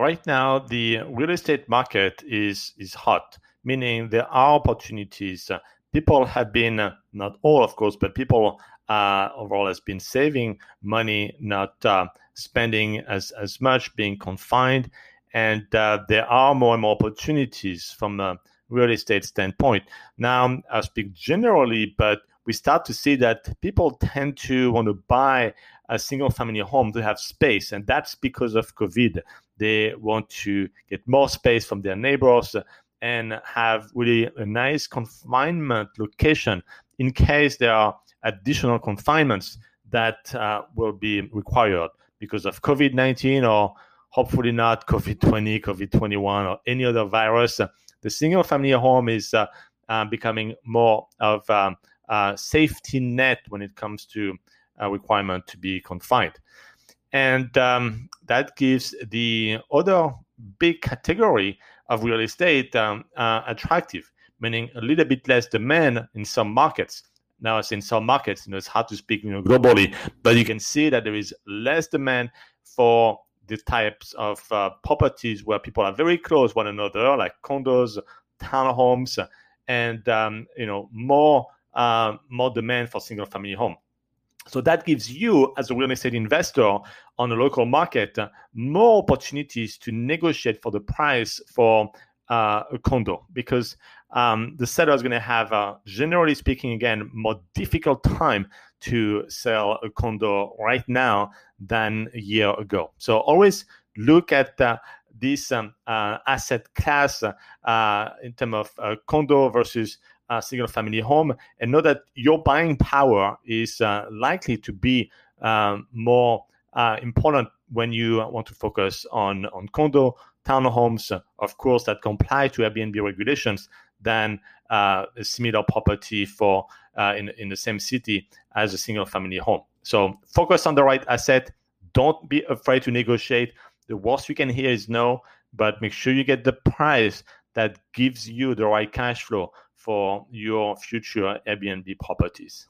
right now the real estate market is is hot, meaning there are opportunities. people have been uh, not all, of course, but people uh, overall has been saving money, not uh, spending as as much, being confined, and uh, there are more and more opportunities from a real estate standpoint. Now, I speak generally, but we start to see that people tend to want to buy a single family home to have space, and that's because of COVID. They want to get more space from their neighbors and have really a nice confinement location in case there are additional confinements that uh, will be required because of COVID 19 or hopefully not COVID 20, COVID 21, or any other virus. The single family home is uh, uh, becoming more of um, safety net when it comes to a requirement to be confined. And um, that gives the other big category of real estate um, uh, attractive, meaning a little bit less demand in some markets. Now, as in some markets, you know, it's hard to speak you know, globally, but you can see that there is less demand for the types of uh, properties where people are very close one another, like condos, townhomes, and um, you know more uh, more demand for single family home. So that gives you, as a real estate investor on a local market, more opportunities to negotiate for the price for uh, a condo because um, the seller is going to have, uh, generally speaking, again, more difficult time to sell a condo right now than a year ago. So always look at uh, this um, uh, asset class uh, in terms of uh, condo versus uh, single family home and know that your buying power is uh, likely to be um, more uh, important when you want to focus on, on condo, townhomes, of course, that comply to Airbnb regulations than uh, a similar property for uh, in, in the same city as a single family home. So focus on the right asset. Don't be afraid to negotiate. The worst you can hear is no, but make sure you get the price that gives you the right cash flow for your future Airbnb properties.